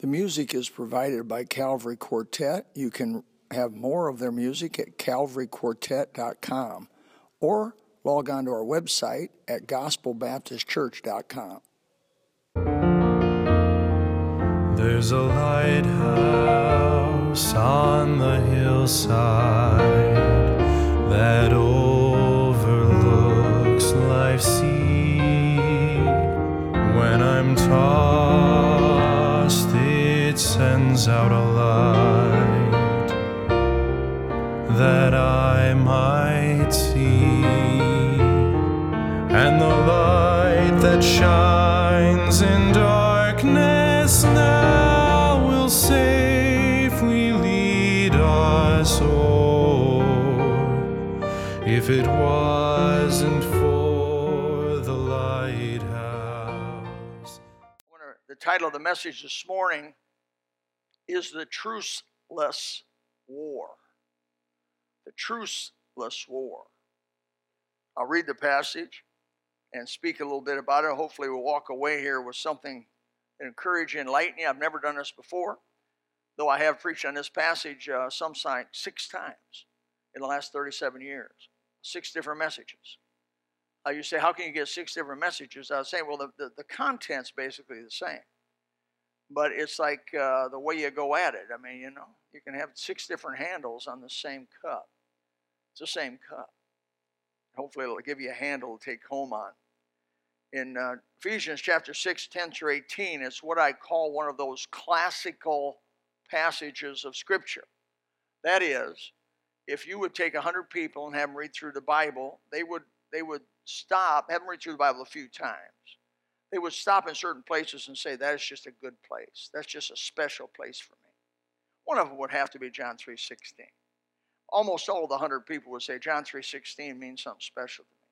The music is provided by Calvary Quartet. You can have more of their music at calvaryquartet.com or log on to our website at gospelbaptistchurch.com. There's a lighthouse on the hillside that overlooks life's sea. When I'm it sends out a light that I might see. And the light that shines in darkness now will safely lead us o'er. If it wasn't for the lighthouse. The title of the message this morning is The Truceless War. The Truceless War. I'll read the passage and speak a little bit about it. Hopefully, we'll walk away here with something encouraging, encourage and enlighten. I've never done this before, though I have preached on this passage uh, some sign six times in the last 37 years, six different messages. Uh, you say, how can you get six different messages? I was saying, well, the, the, the content's basically the same. But it's like uh, the way you go at it. I mean, you know, you can have six different handles on the same cup. It's the same cup. Hopefully, it'll give you a handle to take home on. In uh, Ephesians chapter 6, 10 through 18, it's what I call one of those classical passages of Scripture. That is, if you would take 100 people and have them read through the Bible, they would, they would stop, have them read through the Bible a few times. They would stop in certain places and say, that is just a good place. That's just a special place for me. One of them would have to be John 3.16 almost all the 100 people would say John 3.16 means something special to me.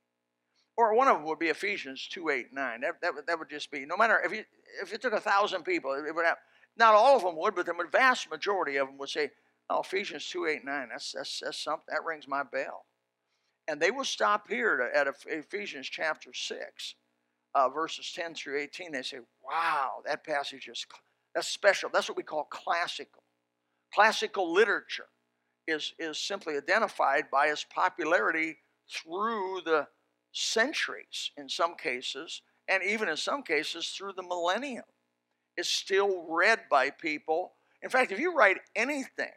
Or one of them would be Ephesians 2, 8, 9. That, that, would, that would just be, no matter, if you, if you took a thousand people, it would have, not all of them would, but the vast majority of them would say, oh, Ephesians 2, 8, 9, that's, that's, that's something, that rings my bell. And they will stop here to, at Ephesians chapter 6, uh, verses 10 through 18. They say, wow, that passage is, that's special. That's what we call classical. Classical literature is, is simply identified by its popularity through the centuries in some cases, and even in some cases through the millennium. It's still read by people. In fact, if you write anything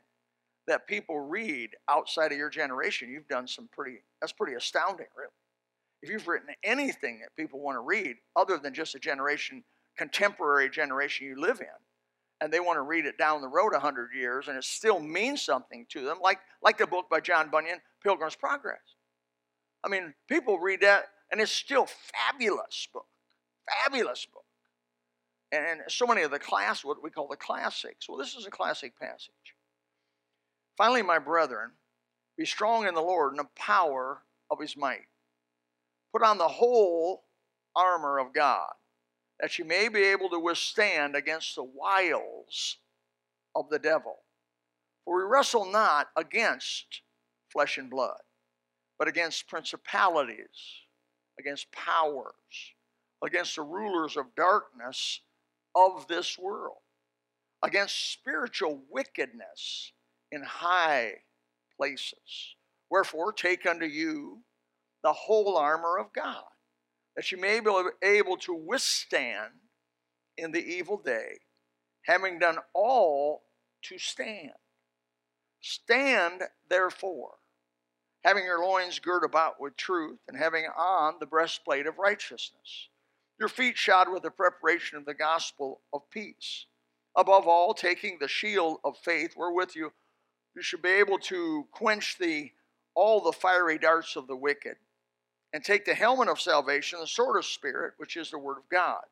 that people read outside of your generation, you've done some pretty, that's pretty astounding, really. If you've written anything that people want to read other than just a generation, contemporary generation you live in, and they want to read it down the road 100 years and it still means something to them, like, like the book by John Bunyan, Pilgrim's Progress. I mean, people read that and it's still fabulous book, fabulous book. And so many of the class, what we call the classics. Well, this is a classic passage. Finally, my brethren, be strong in the Lord and the power of his might. Put on the whole armor of God that you may be able to withstand against the wiles of the devil. For we wrestle not against flesh and blood, but against principalities, against powers, against the rulers of darkness of this world, against spiritual wickedness in high places. Wherefore, take unto you the whole armor of God that you may be able to withstand in the evil day, having done all to stand. Stand, therefore, having your loins girt about with truth, and having on the breastplate of righteousness, your feet shod with the preparation of the gospel of peace. Above all, taking the shield of faith, wherewith you, you should be able to quench the all the fiery darts of the wicked and take the helmet of salvation, the sword of Spirit, which is the Word of God.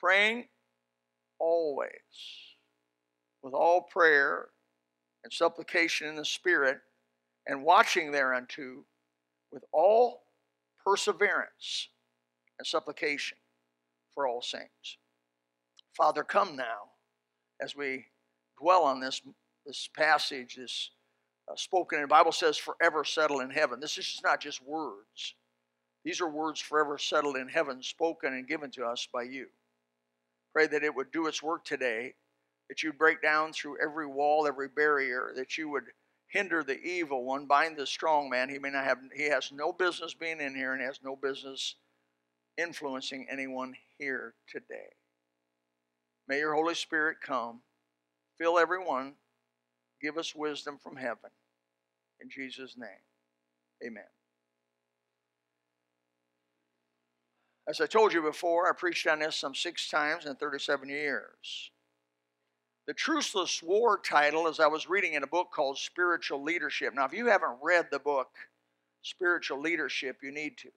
Praying always with all prayer and supplication in the Spirit, and watching thereunto with all perseverance and supplication for all saints. Father, come now as we dwell on this, this passage, this Uh, spoken, and the Bible says forever settled in heaven. This is not just words. These are words forever settled in heaven, spoken and given to us by you. Pray that it would do its work today, that you'd break down through every wall, every barrier, that you would hinder the evil one, bind the strong man. He may not have he has no business being in here and has no business influencing anyone here today. May your Holy Spirit come, fill everyone, give us wisdom from heaven. In Jesus' name. Amen. As I told you before, I preached on this some six times in 37 years. The Truceless War title, as I was reading in a book called Spiritual Leadership. Now, if you haven't read the book Spiritual Leadership, you need to.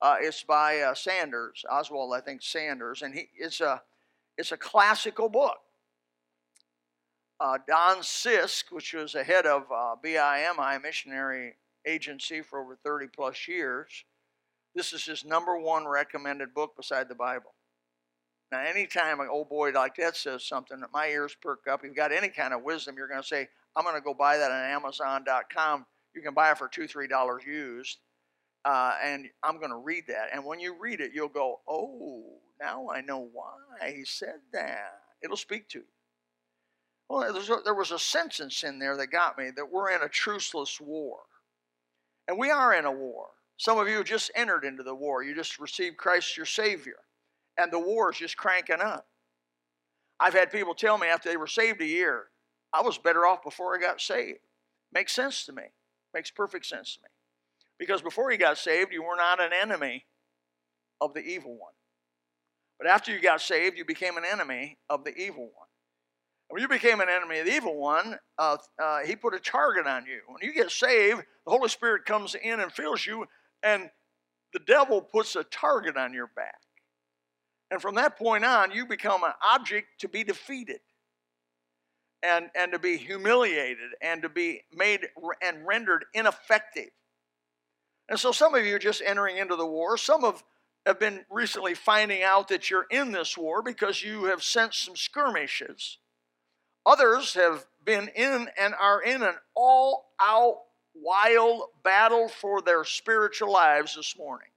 Uh, it's by uh, Sanders, Oswald, I think Sanders, and he, it's a it's a classical book. Uh, Don Sisk, which was the head of uh, BIMI Missionary Agency for over 30 plus years, this is his number one recommended book beside the Bible. Now, anytime an old boy like that says something, my ears perk up. If you've got any kind of wisdom, you're going to say, I'm going to go buy that on Amazon.com. You can buy it for two, three dollars used. Uh, and I'm going to read that. And when you read it, you'll go, oh, now I know why he said that. It'll speak to you. Well, there was a sentence in there that got me that we're in a truceless war. And we are in a war. Some of you just entered into the war. You just received Christ your Savior. And the war is just cranking up. I've had people tell me after they were saved a year, I was better off before I got saved. Makes sense to me. Makes perfect sense to me. Because before you got saved, you were not an enemy of the evil one. But after you got saved, you became an enemy of the evil one. When you became an enemy of the evil one, uh, uh, he put a target on you. When you get saved, the Holy Spirit comes in and fills you, and the devil puts a target on your back. And from that point on, you become an object to be defeated and, and to be humiliated and to be made and rendered ineffective. And so some of you are just entering into the war. Some of have been recently finding out that you're in this war because you have sensed some skirmishes. Others have been in and are in an all out wild battle for their spiritual lives this morning.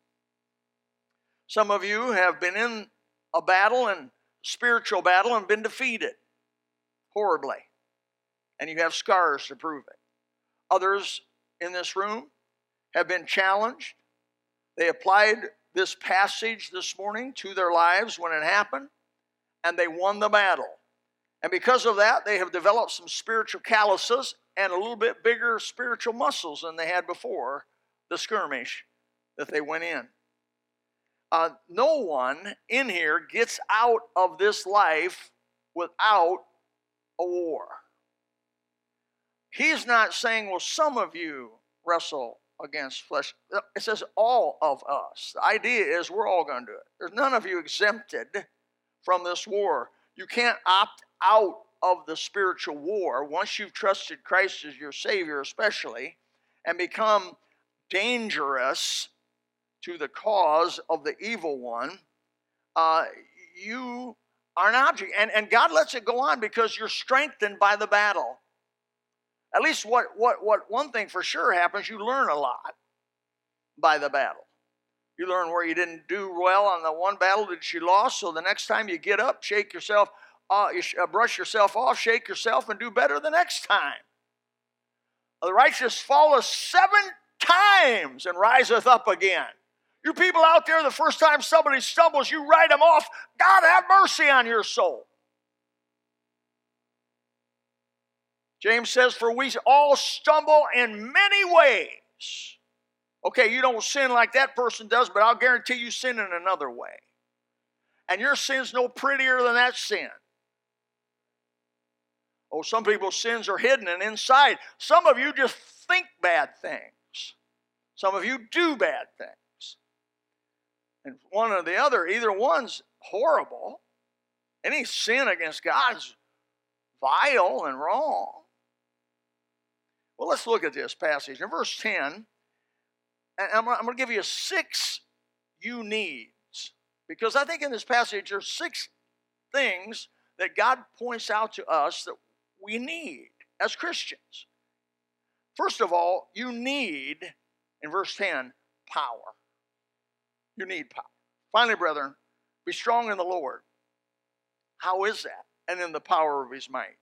Some of you have been in a battle and spiritual battle and been defeated horribly, and you have scars to prove it. Others in this room have been challenged. They applied this passage this morning to their lives when it happened, and they won the battle. And because of that, they have developed some spiritual calluses and a little bit bigger spiritual muscles than they had before the skirmish that they went in. Uh, no one in here gets out of this life without a war. He's not saying, well, some of you wrestle against flesh. It says all of us. The idea is we're all going to do it. There's none of you exempted from this war. You can't opt out of the spiritual war once you've trusted Christ as your Savior, especially, and become dangerous to the cause of the evil one. Uh, you are an object. And, and God lets it go on because you're strengthened by the battle. At least what, what, what one thing for sure happens, you learn a lot by the battle. You learn where you didn't do well on the one battle that you lost, so the next time you get up, shake yourself, uh, uh, brush yourself off, shake yourself, and do better the next time. The righteous falleth seven times and riseth up again. You people out there, the first time somebody stumbles, you write them off. God have mercy on your soul. James says, For we all stumble in many ways. Okay, you don't sin like that person does, but I'll guarantee you sin in another way. And your sin's no prettier than that sin. Oh, some people's sins are hidden and inside. Some of you just think bad things. Some of you do bad things. And one or the other, either one's horrible. Any sin against God's vile and wrong. Well, let's look at this passage. In verse 10, And I'm going to give you six you needs because I think in this passage there's six things that God points out to us that we need as Christians. First of all, you need, in verse 10, power. You need power. Finally, brethren, be strong in the Lord How is that? And in the power of his might.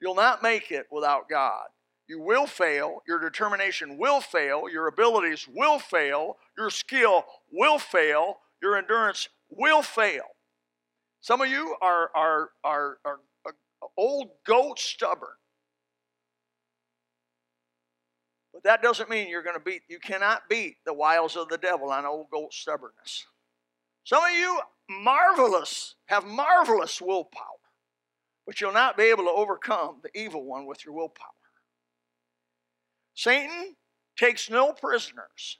You'll not make it without God. You will fail. Your determination will fail. Your abilities will fail. Your skill will fail. Your endurance will fail. Some of you are, are, are, are, old goat stubborn. But that doesn't mean you're going to beat, you cannot beat the wiles of the devil on old goat stubbornness. Some of you, marvelous, have marvelous willpower, but you'll not be able to overcome the evil one with your willpower. Satan takes no prisoners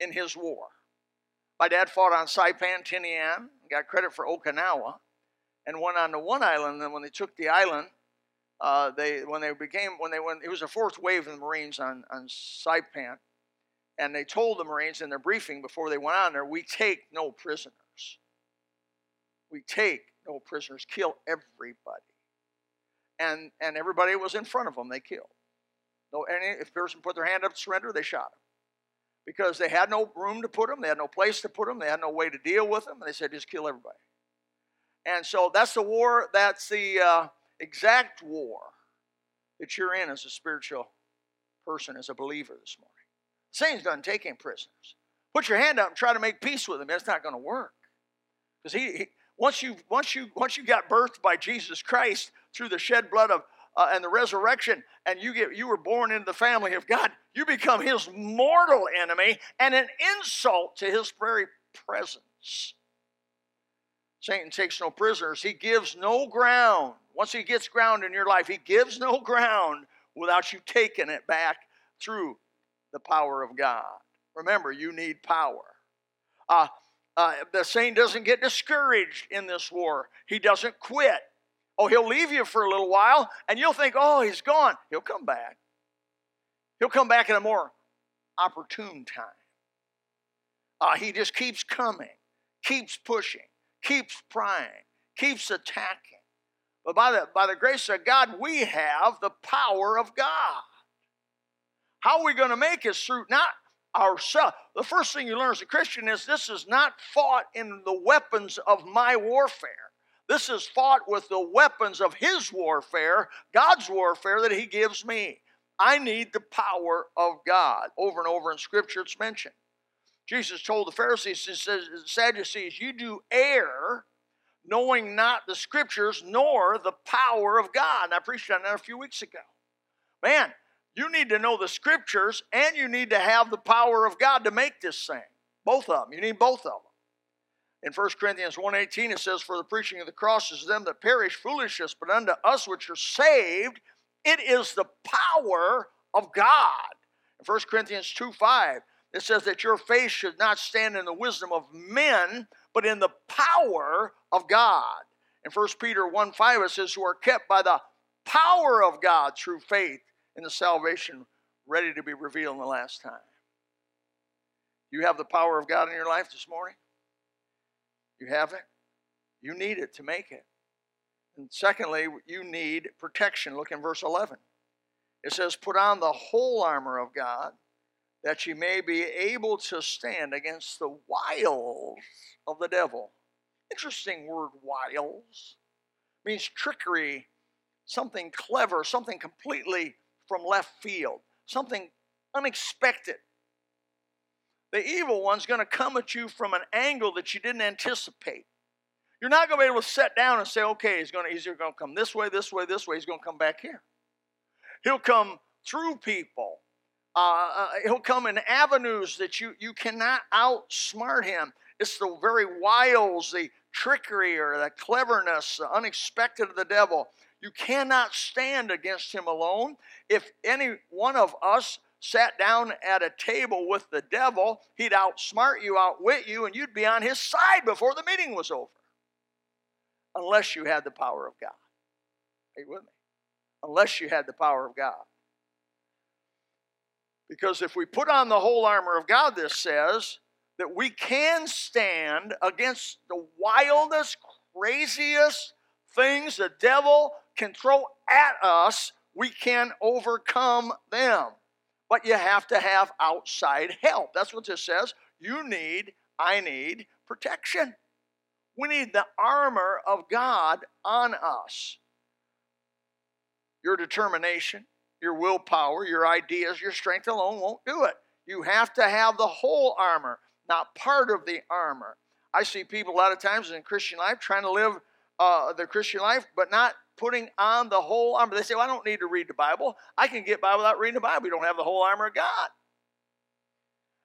in his war. My dad fought on Saipan, Tinian, got credit for Okinawa, and went on to one island. And when they took the island, uh, they when they became when they went, it was a fourth wave of the Marines on on Saipan, and they told the Marines in their briefing before they went on there, we take no prisoners. We take no prisoners, kill everybody. And and everybody was in front of them, they killed. No, any if person put their hand up to surrender, they shot them. Because they had no room to put them, they had no place to put them, they had no way to deal with them, and they said just kill everybody. And so that's the war, that's the uh, exact war that you're in as a spiritual person, as a believer this morning. Satan's doesn't take in prisoners. Put your hand up and try to make peace with him. That's not going to work. Because he, he, once you once you once you got birthed by Jesus Christ through the shed blood of uh, and the resurrection, and you get you were born into the family of God, you become His mortal enemy and an insult to His very presence. Satan takes no prisoners. He gives no ground. Once he gets ground in your life, he gives no ground without you taking it back through the power of God. Remember, you need power. Uh, uh, the saint doesn't get discouraged in this war. He doesn't quit. Oh, he'll leave you for a little while, and you'll think, oh, he's gone. He'll come back. He'll come back in a more opportune time. Uh, he just keeps coming, keeps pushing, keeps prying, keeps attacking. But by the, by the grace of God, we have the power of God. How are we going to make it through not ourselves? The first thing you learn as a Christian is this is not fought in the weapons of my warfare. This is fought with the weapons of His warfare, God's warfare that He gives me. I need the power of God. Over and over in Scripture, it's mentioned. Jesus told the Pharisees, says, Sadducees, you do err, knowing not the Scriptures nor the power of God. And I preached on that a few weeks ago. Man, you need to know the Scriptures and you need to have the power of God to make this thing. Both of them. You need both of them. In 1 Corinthians 1.18 it says, For the preaching of the cross is them that perish foolishness, but unto us which are saved, it is the power of God. In 1 Corinthians 2.5 it says that your faith should not stand in the wisdom of men, but in the power of God. In 1 Peter 1 5, it says, who are kept by the power of God through faith in the salvation ready to be revealed in the last time. You have the power of God in your life this morning? You have it? You need it to make it. And secondly, you need protection. Look in verse 11. It says, Put on the whole armor of God that you may be able to stand against the wiles of the devil. Interesting word, wiles. Means trickery, something clever, something completely from left field, something unexpected. The evil one's going to come at you from an angle that you didn't anticipate. You're not going to be able to sit down and say, okay, he's going to, he's going to come this way, this way, this way. He's going to come back here. He'll come through people. Uh, uh, he'll come in avenues that you, you cannot outsmart him. It's the very wiles, the trickery, or the cleverness, the unexpected of the devil. You cannot stand against him alone. If any one of us sat down at a table with the devil, he'd outsmart you, outwit you, and you'd be on his side before the meeting was over. Unless you had the power of God. Are you with me? Unless you had the power of God. Because if we put on the whole armor of God, this says that we can stand against the wildest, craziest things the devil can throw at us, we can overcome them but you have to have outside help. That's what this says. You need, I need protection. We need the armor of God on us. Your determination, your willpower, your ideas, your strength alone won't do it. You have to have the whole armor, not part of the armor. I see people a lot of times in Christian life trying to live uh, the Christian life, but not putting on the whole armor. They say, well, I don't need to read the Bible. I can get by without reading the Bible. You don't have the whole armor of God.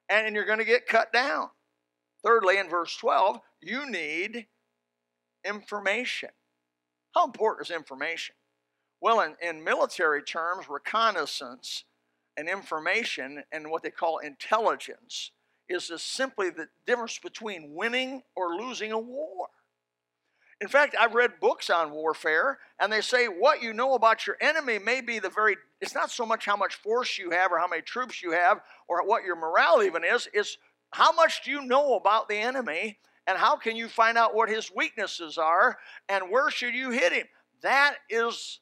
And you're going to get cut down. Thirdly, in verse 12, you need information. How important is information? Well, in, in military terms, reconnaissance and information and what they call intelligence is simply the difference between winning or losing a war. In fact, I've read books on warfare, and they say what you know about your enemy may be the very, it's not so much how much force you have or how many troops you have or what your morale even is, it's how much do you know about the enemy and how can you find out what his weaknesses are and where should you hit him? That is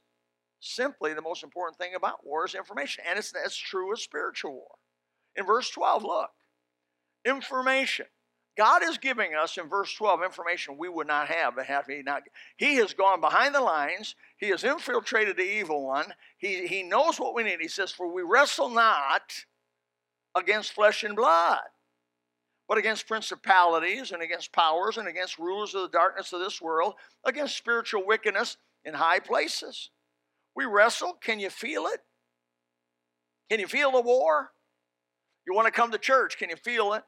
simply the most important thing about war is information. And it's that's true of spiritual war. In verse 12, look. Information. God is giving us in verse 12 information we would not have had he not. He has gone behind the lines. He has infiltrated the evil one. He, he knows what we need. He says, For we wrestle not against flesh and blood, but against principalities and against powers and against rulers of the darkness of this world, against spiritual wickedness in high places. We wrestle. Can you feel it? Can you feel the war? You want to come to church? Can you feel it?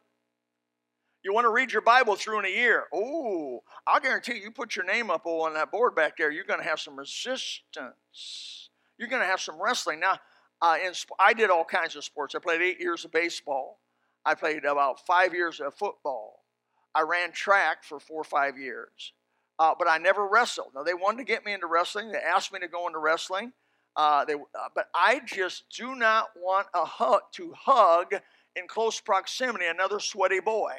You want to read your Bible through in a year? Oh, I'll guarantee you, you put your name up on that board back there, you're going to have some resistance. You're going to have some wrestling. Now, uh, in, I did all kinds of sports. I played eight years of baseball. I played about five years of football. I ran track for four or five years. Uh, but I never wrestled. Now, they wanted to get me into wrestling. They asked me to go into wrestling. Uh, they, uh, but I just do not want a hug, to hug in close proximity another sweaty boy.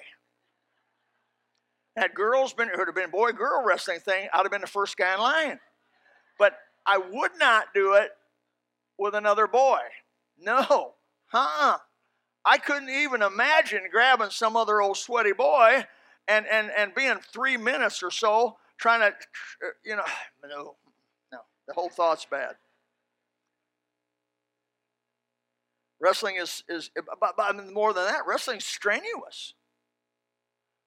Had girls been, it would have been boy girl wrestling thing, I'd have been the first guy in line. But I would not do it with another boy. No, huh? I couldn't even imagine grabbing some other old sweaty boy and, and, and being three minutes or so trying to, you know, no, no, the whole thought's bad. Wrestling is, is but, but more than that, wrestling's strenuous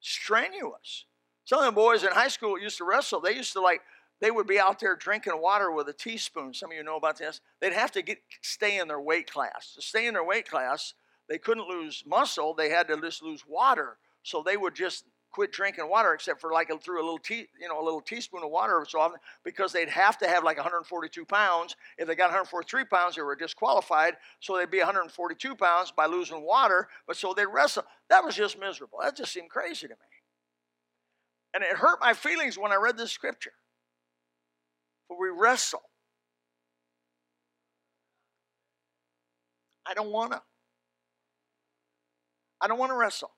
strenuous. Some of the boys in high school used to wrestle. They used to like they would be out there drinking water with a teaspoon. Some of you know about this. They'd have to get stay in their weight class. To stay in their weight class, they couldn't lose muscle. They had to just lose water. So they would just quit drinking water, except for like through a little tea, you know, a little teaspoon of water so often, because they'd have to have like 142 pounds. If they got 143 pounds, they were disqualified. So they'd be 142 pounds by losing water. But so they'd wrestle. That was just miserable. That just seemed crazy to me. And it hurt my feelings when I read this scripture. For we wrestle. I don't want to. I don't want to wrestle.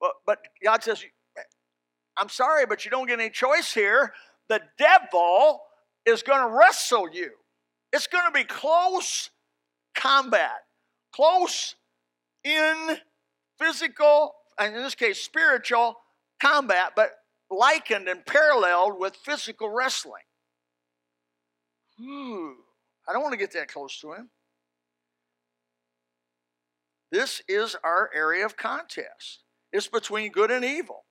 But, but God says, I'm sorry, but you don't get any choice here. The devil is going to wrestle you. It's going to be close combat, close in physical, and in this case, spiritual combat, but likened and paralleled with physical wrestling. I don't want to get that close to him. This is our area of contest. It's between good and evil.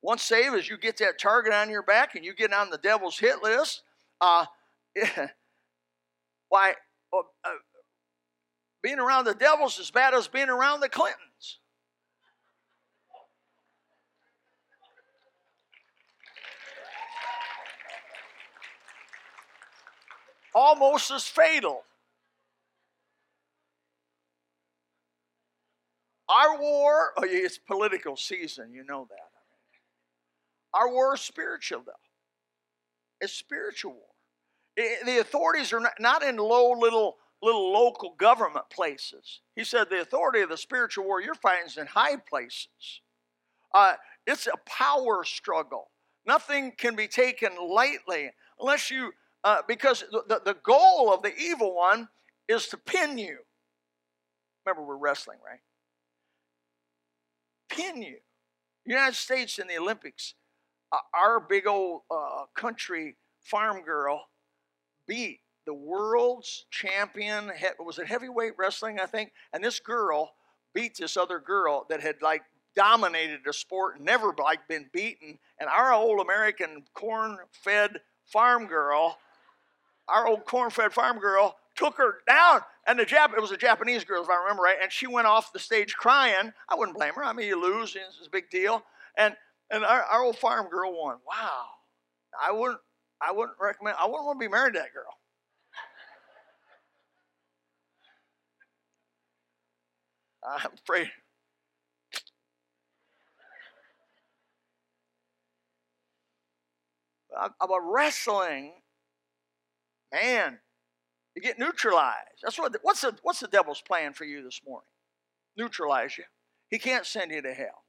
Once saved, as you get that target on your back and you get on the devil's hit list, uh, why, uh, uh, being around the devils as bad as being around the Clintons. Almost as fatal. Our war, oh, it's political season, you know that. Our war is spiritual, though. It's spiritual war. The authorities are not, not in low little little local government places. He said the authority of the spiritual war you're fighting is in high places. Uh, it's a power struggle. Nothing can be taken lightly unless you, uh, because the, the, the goal of the evil one is to pin you. Remember, we're wrestling, right? Pin you. United States in the Olympics uh, our big old uh, country farm girl beat the world's champion. Was it heavyweight wrestling? I think. And this girl beat this other girl that had like dominated the sport, never like been beaten. And our old American corn-fed farm girl, our old corn-fed farm girl, took her down. And the Jap- it was a Japanese girl, if I remember right, and she went off the stage crying. I wouldn't blame her. I mean, you lose, it's a big deal. And and our, our old farm girl won. Wow. I wouldn't I wouldn't recommend I wouldn't want to be married to that girl. I'm afraid. About wrestling, man, you get neutralized. That's what. What's the What's the devil's plan for you this morning? Neutralize you. He can't send you to hell.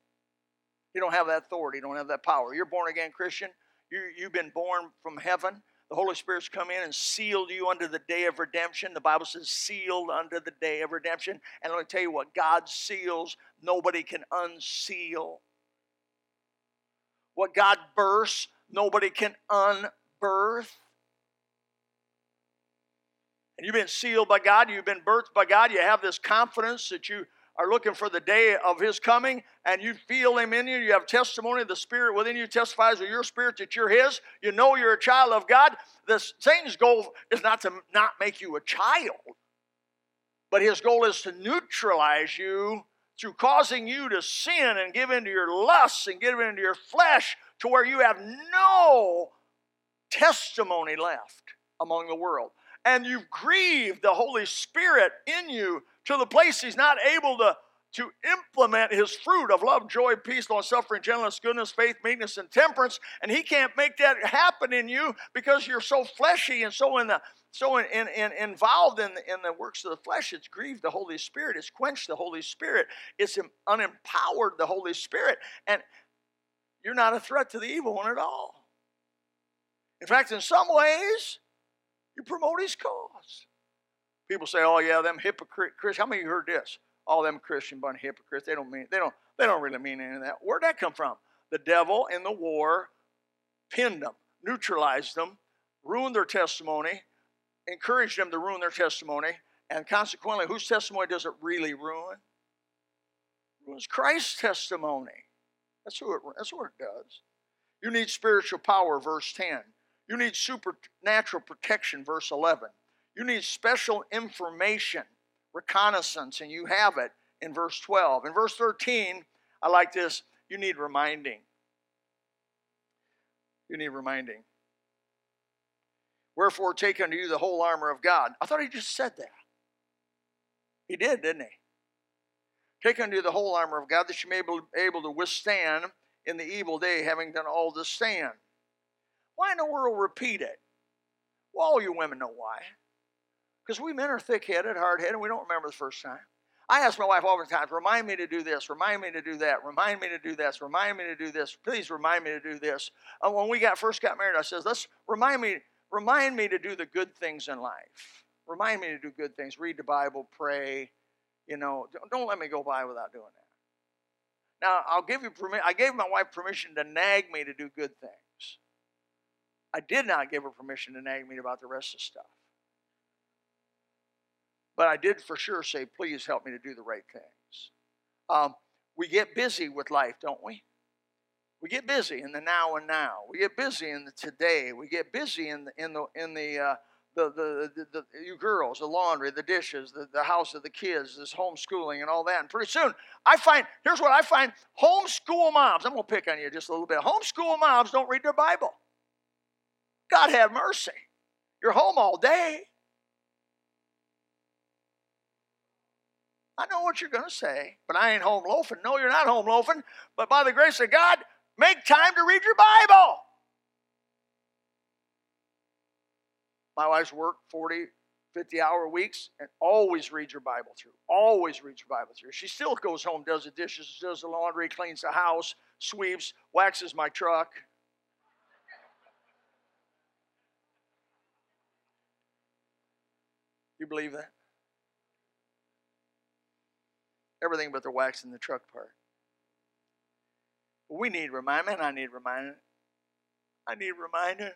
You don't have that authority. You don't have that power. You're born again Christian. You You've been born from heaven. The Holy Spirit's come in and sealed you under the day of redemption. The Bible says sealed under the day of redemption. And let me tell you what God seals, nobody can unseal. What God bursts, nobody can unbirth. And you've been sealed by God, you've been birthed by God, you have this confidence that you are looking for the day of his coming and you feel him in you you have testimony the spirit within you testifies with your spirit that you're his you know you're a child of god. The satan's goal is not to not make you a child but his goal is to neutralize you through causing you to sin and give into your lusts and give into your flesh to where you have no testimony left among the world and you've grieved the holy spirit in you to the place he's not able to, to implement his fruit of love, joy, peace, long suffering, gentleness, goodness, faith, meekness, and temperance. And he can't make that happen in you because you're so fleshy and so in the so in, in, in, involved in, in the works of the flesh, it's grieved the Holy Spirit, it's quenched the Holy Spirit, it's unempowered the Holy Spirit, and you're not a threat to the evil one at all. In fact, in some ways, you promote his cause. People say, "Oh yeah, them hypocrite Christians." How many of you heard this? All them Christian bunch hypocrites. They don't mean they don't they don't really mean any of that. Where'd that come from? The devil in the war pinned them, neutralized them, ruined their testimony, encouraged them to ruin their testimony, and consequently, whose testimony does it really ruin? It ruins Christ's testimony. That's who it, that's what it does. You need spiritual power, verse 10. You need supernatural protection, verse 11. You need special information, reconnaissance, and you have it in verse 12. In verse 13, I like this you need reminding. You need reminding. Wherefore, take unto you the whole armor of God. I thought he just said that. He did, didn't he? Take unto you the whole armor of God that you may be able to withstand in the evil day, having done all to stand. Why in the world repeat it? Well, all you women know why. Because we men are thick headed, hard headed, and we don't remember the first time. I ask my wife all the time, remind me to do this, remind me to do that, remind me to do this, remind me to do this, please remind me to do this. And when we got first got married, I says, let's remind me, remind me to do the good things in life. Remind me to do good things, read the Bible, pray, you know, don't let me go by without doing that. Now I'll give you permission. I gave my wife permission to nag me to do good things. I did not give her permission to nag me about the rest of the stuff. But I did for sure say, please help me to do the right things. Um, we get busy with life, don't we? We get busy in the now and now. We get busy in the today. We get busy in the in the in the uh, the, the, the, the, you girls, the laundry, the dishes, the, the house of the kids, this homeschooling and all that. And pretty soon, I find, here's what I find homeschool moms, I'm going to pick on you just a little bit. Homeschool moms don't read their Bible. God have mercy. You're home all day. I know what you're going to say, but I ain't home loafing. No, you're not home loafing. But by the grace of God, make time to read your Bible. My wife's worked 40, 50 hour weeks and always reads your Bible through. Always reads your Bible through. She still goes home, does the dishes, does the laundry, cleans the house, sweeps, waxes my truck. Believe that? everything but the wax in the truck part. We need reminding, I need reminding. I need reminding.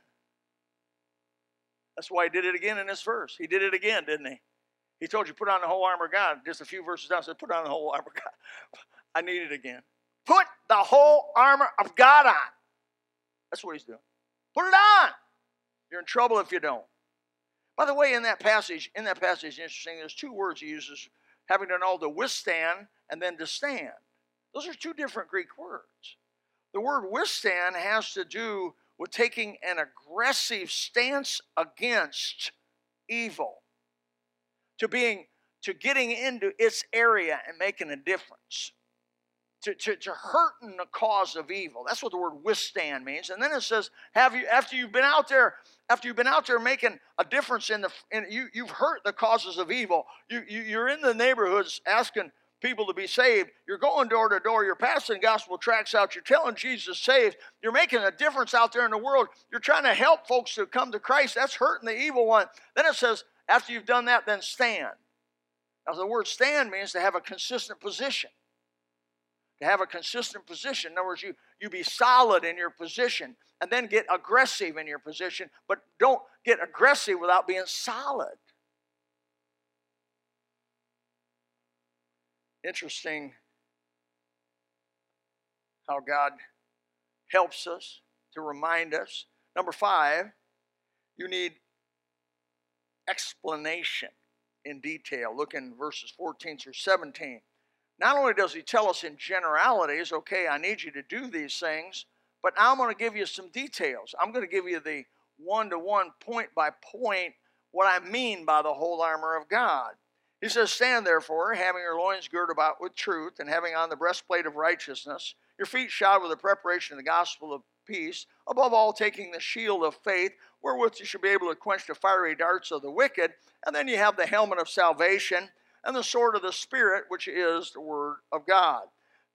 That's why he did it again in this verse. He did it again, didn't he? He told you put on the whole armor of God. Just a few verses down said, put on the whole armor of God. I need it again. Put the whole armor of God on. That's what he's doing. Put it on. You're in trouble if you don't. By the way, in that passage, in that passage, interesting, there's two words he uses, having done all to withstand and then to stand. Those are two different Greek words. The word withstand has to do with taking an aggressive stance against evil, to being to getting into its area and making a difference. To, to, to hurting the cause of evil. That's what the word withstand means. And then it says, have you after you've been out there, after you've been out there making a difference in the in, you, you've hurt the causes of evil. You, you you're in the neighborhoods asking people to be saved. You're going door to door. You're passing gospel tracts out. You're telling Jesus saved. You're making a difference out there in the world. You're trying to help folks to come to Christ. That's hurting the evil one. Then it says, after you've done that, then stand. Now, the word stand means to have a consistent position. To have a consistent position. In other words, you, you be solid in your position and then get aggressive in your position, but don't get aggressive without being solid. Interesting how God helps us to remind us. Number five, you need explanation in detail. Look in verses 14 through 17. Not only does he tell us in generalities, okay, I need you to do these things, but now I'm going to give you some details. I'm going to give you the one to one, point by point, what I mean by the whole armor of God. He says, Stand therefore, having your loins girded about with truth, and having on the breastplate of righteousness, your feet shod with the preparation of the gospel of peace, above all, taking the shield of faith, wherewith you shall be able to quench the fiery darts of the wicked. And then you have the helmet of salvation and the sword of the Spirit, which is the Word of God.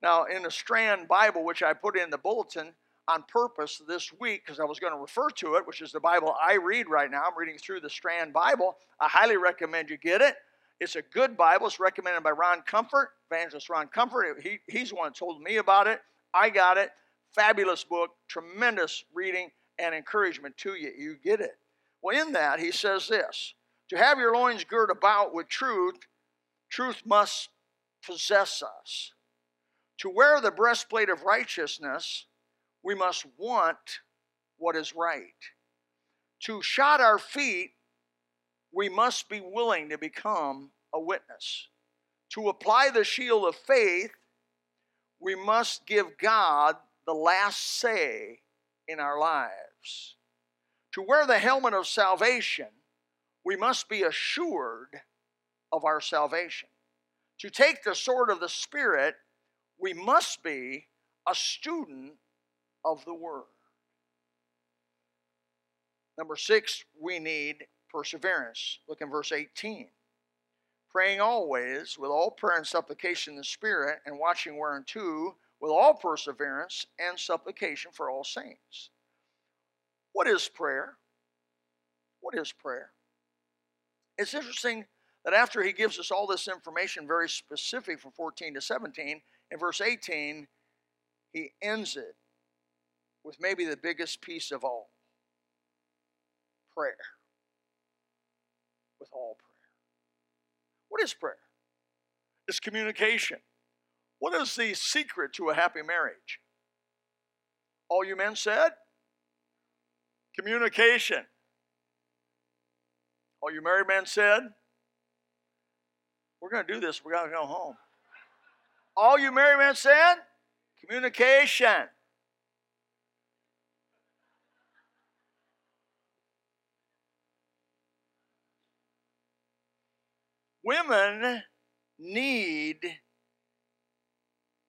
Now, in the Strand Bible, which I put in the bulletin on purpose this week, because I was going to refer to it, which is the Bible I read right now, I'm reading through the Strand Bible. I highly recommend you get it. It's a good Bible. It's recommended by Ron Comfort, evangelist Ron Comfort. He, he's the one told me about it. I got it. Fabulous book, tremendous reading and encouragement to you. You get it. Well, in that, he says this To have your loins girt about with truth, truth must possess us. To wear the breastplate of righteousness, we must want what is right. To shod our feet, we must be willing to become a witness. To apply the shield of faith, we must give God the last say in our lives. To wear the helmet of salvation, we must be assured of our salvation. To take the sword of the Spirit, we must be a student of the Word. Number six, we need perseverance. Look in verse 18. Praying always with all prayer and supplication in the Spirit, and watching whereunto with all perseverance and supplication for all saints. What is prayer? What is prayer? It's interesting that after he gives us all this information, very specific from 14 to 17, in verse 18, he ends it with maybe the biggest piece of all prayer with all prayer. What is prayer? It's communication. What is the secret to a happy marriage? All you men said? Communication. All you married men said? We're going to do this. We're going to go home. All you married men said? Communication. Women need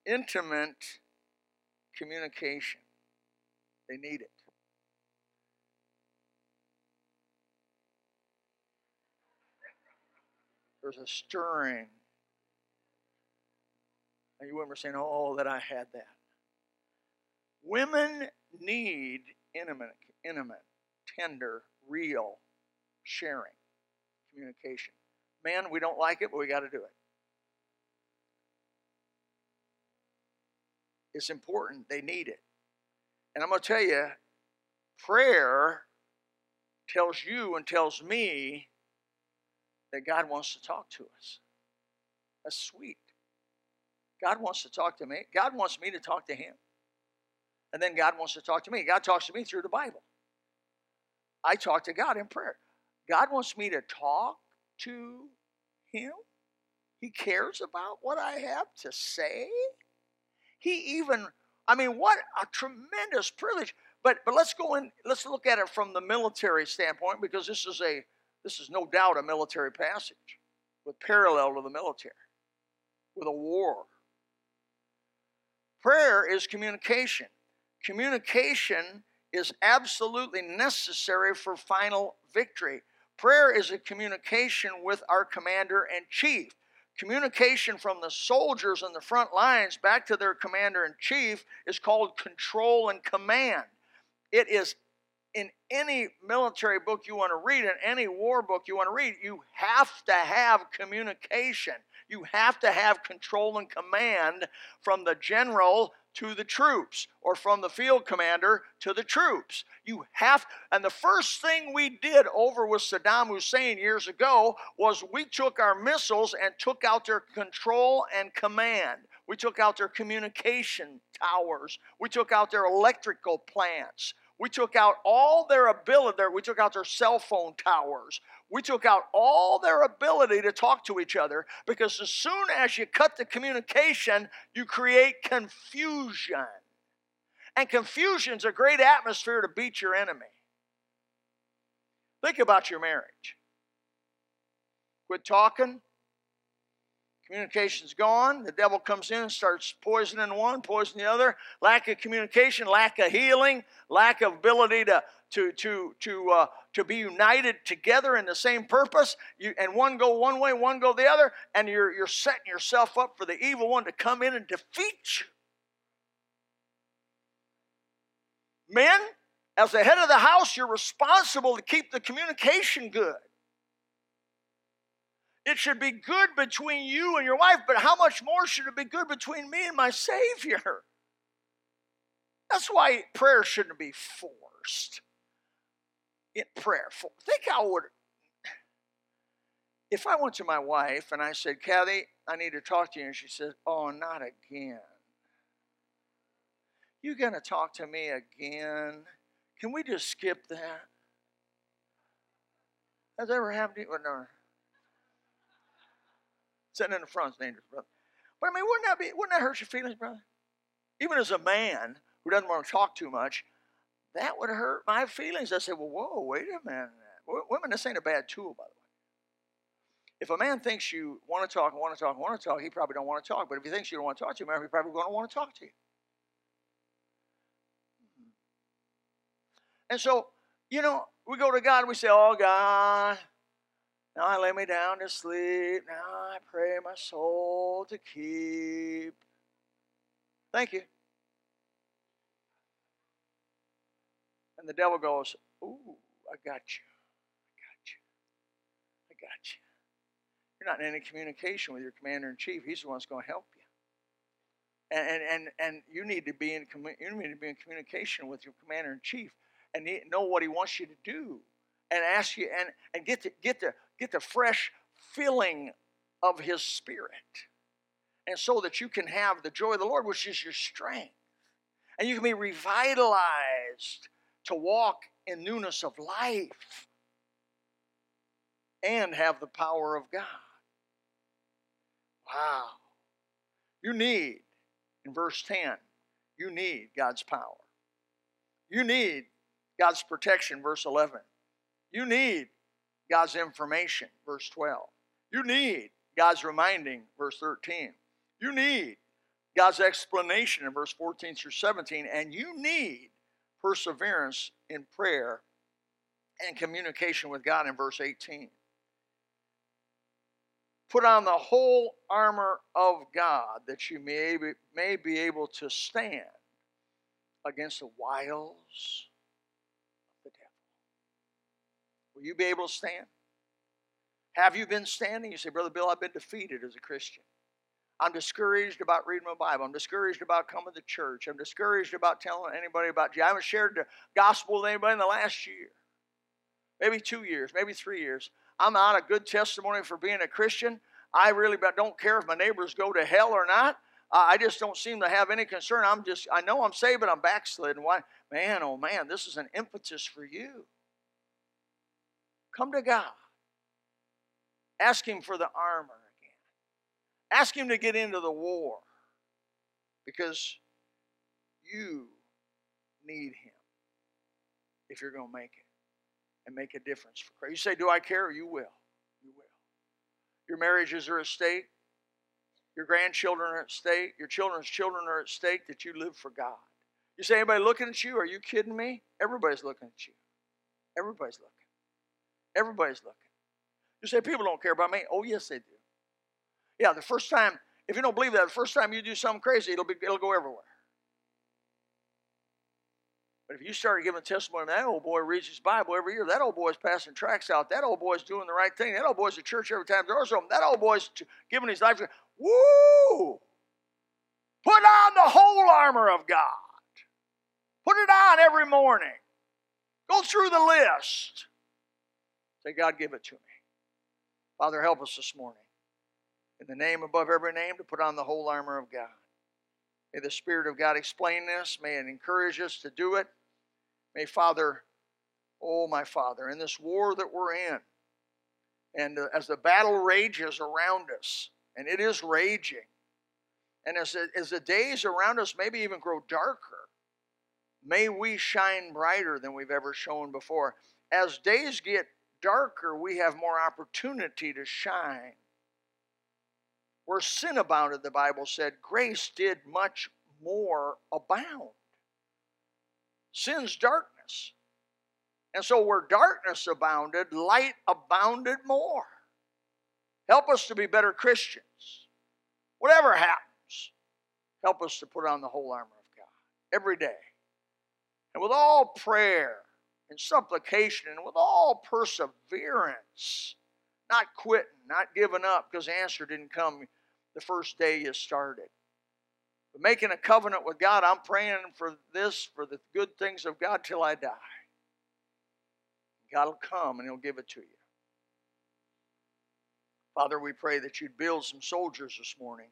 intimate communication. They need it. There's a stirring. And you women are saying, oh, that I had that. Women need intimate, intimate, tender, real sharing, communication. Man, we don't like it, but we got to do it. It's important. They need it. And I'm going to tell you, Prayer tells you and tells me that God wants to talk to us. That's sweet. God wants to talk to me. God wants me to talk to Him. And then God wants to talk to me. God talks to me through the Bible. I talk to God in prayer. God wants me to talk to Him. He cares about what I have to say. He even, I mean, what a tremendous privilege. But but let's go in, let's look at it from the military standpoint because this is a this is no doubt a military passage with parallel to the military, with a war. Prayer is communication. Communication is absolutely necessary for final victory. Prayer is a communication with our commander in chief. Communication from the soldiers on the front lines back to their commander in chief is called control and command. It is in any military book you want to read, in any war book you want to read, you have to have communication. You have to have control and command from the general to the troops or from the field commander to the troops. You have, and the first thing we did over with Saddam Hussein years ago was we took our missiles and took out their control and command. We took out their communication towers. We took out their electrical plants. We took out all their ability, we took out their cell phone towers. We took out all their ability to talk to each other because as soon as you cut the communication, you create confusion. And confusion's a great atmosphere to beat your enemy. Think about your marriage. Quit talking, Communication's gone. The devil comes in and starts poisoning one, poisoning the other. Lack of communication, lack of healing, lack of ability to to to to uh, to be united together in the same purpose. You and one go one way, one go the other, and you're you're setting yourself up for the evil one to come in and defeat you. Men, as the head of the house, you're responsible to keep the communication good. It should be good between you and your wife, but how much more should it be good between me and my Savior? That's why prayer shouldn't be forced. In prayer, for, think how would if I went to my wife and I said, Kathy, I need to talk to you, and she said, Oh, not again. You gonna talk to me again? Can we just skip that? Has that ever happened to you? No. Sitting in the front is dangerous, brother. But I mean, wouldn't that be wouldn't that hurt your feelings, brother? Even as a man who doesn't want to talk too much, that would hurt my feelings. I said, well, whoa, wait a minute. Women, this ain't a bad tool, by the way. If a man thinks you want to talk, want to talk, want to talk, he probably don't want to talk. But if he thinks you don't want to talk to him, he probably going to want to talk to you. And so, you know, we go to God and we say, Oh, God, now I lay me down to sleep. Now I pray my soul to keep. Thank you. And the devil goes, Ooh, I got you. I got you. I got you. You're not in any communication with your commander in chief. He's the one that's going to help you. And, and, and, and you need to be in you need to be in communication with your commander in chief and know what he wants you to do and ask you and, and get to get the get the fresh filling of his spirit. And so that you can have the joy of the Lord, which is your strength. And you can be revitalized to walk in newness of life and have the power of God. Wow. You need, in verse 10, you need God's power. You need God's protection, verse 11. You need God's information, verse 12. You need God's reminding, verse 13. You need God's explanation in verse 14 through 17, and you need perseverance in prayer and communication with God in verse 18. Put on the whole armor of God that you may be, may be able to stand against the wiles Will you be able to stand? Have you been standing? You say, Brother Bill, I've been defeated as a Christian. I'm discouraged about reading my Bible. I'm discouraged about coming to church. I'm discouraged about telling anybody about Jesus. I haven't shared the gospel with anybody in the last year, maybe two years, maybe three years. I'm not a good testimony for being a Christian. I really don't care if my neighbors go to hell or not. I just don't seem to have any concern. I'm just, I know I'm saved, but I'm backslidden. Why? Man, oh man, this is an impetus for you. Come to God. Ask Him for the armor again. Ask Him to get into the war because you need Him if you're going to make it and make a difference for Christ. You say, Do I care? You will. You will. Your marriages are at stake. Your grandchildren are at stake. Your children's children are at stake that you live for God. You say, anybody looking at you? Are you kidding me? Everybody's looking at you. Everybody's looking. Everybody's looking. You say, people don't care about me. Oh, yes, they do. Yeah, the first time, if you don't believe that, the first time you do something crazy, it'll, be, it'll go everywhere. But if you started giving testimony, that old boy reads his Bible every year. That old boy's passing tracts out. That old boy's doing the right thing. That old boy's at church every time doors open. That old boy's giving his life. Woo! Put on the whole armor of God. Put it on every morning. Go through the list. Say, God, give it to me. Father, help us this morning. In the name above every name, to put on the whole armor of God. May the Spirit of God explain this. May it encourage us to do it. May Father, oh my Father, in this war that we're in, and uh, as the battle rages around us, and it is raging, and as, as the days around us maybe even grow darker, may we shine brighter than we've ever shone before. As days get darker, we have more opportunity to shine. Where sin abounded, the Bible said, grace did much more abound sin's darkness. And so, where darkness abounded, light abounded more. Help us to be better Christians. Whatever happens, help us to put on the whole armor of God every day. And with all prayer and supplication and with all perseverance, not quitting, not giving up because the answer didn't come the first day you started. But making a covenant with God, I'm praying for this, for the good things of God till I die. God will come and He'll give it to you. Father, we pray that you'd build some soldiers this morning,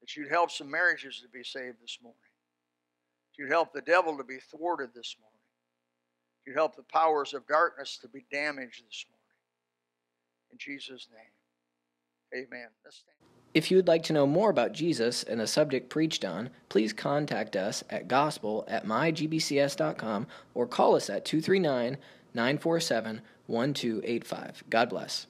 that you'd help some marriages to be saved this morning, that you'd help the devil to be thwarted this morning, you'd help the powers of darkness to be damaged this morning. In Jesus' name, amen. If you would like to know more about Jesus and the subject preached on, please contact us at gospel at mygbcs.com or call us at 239 947 1285. God bless.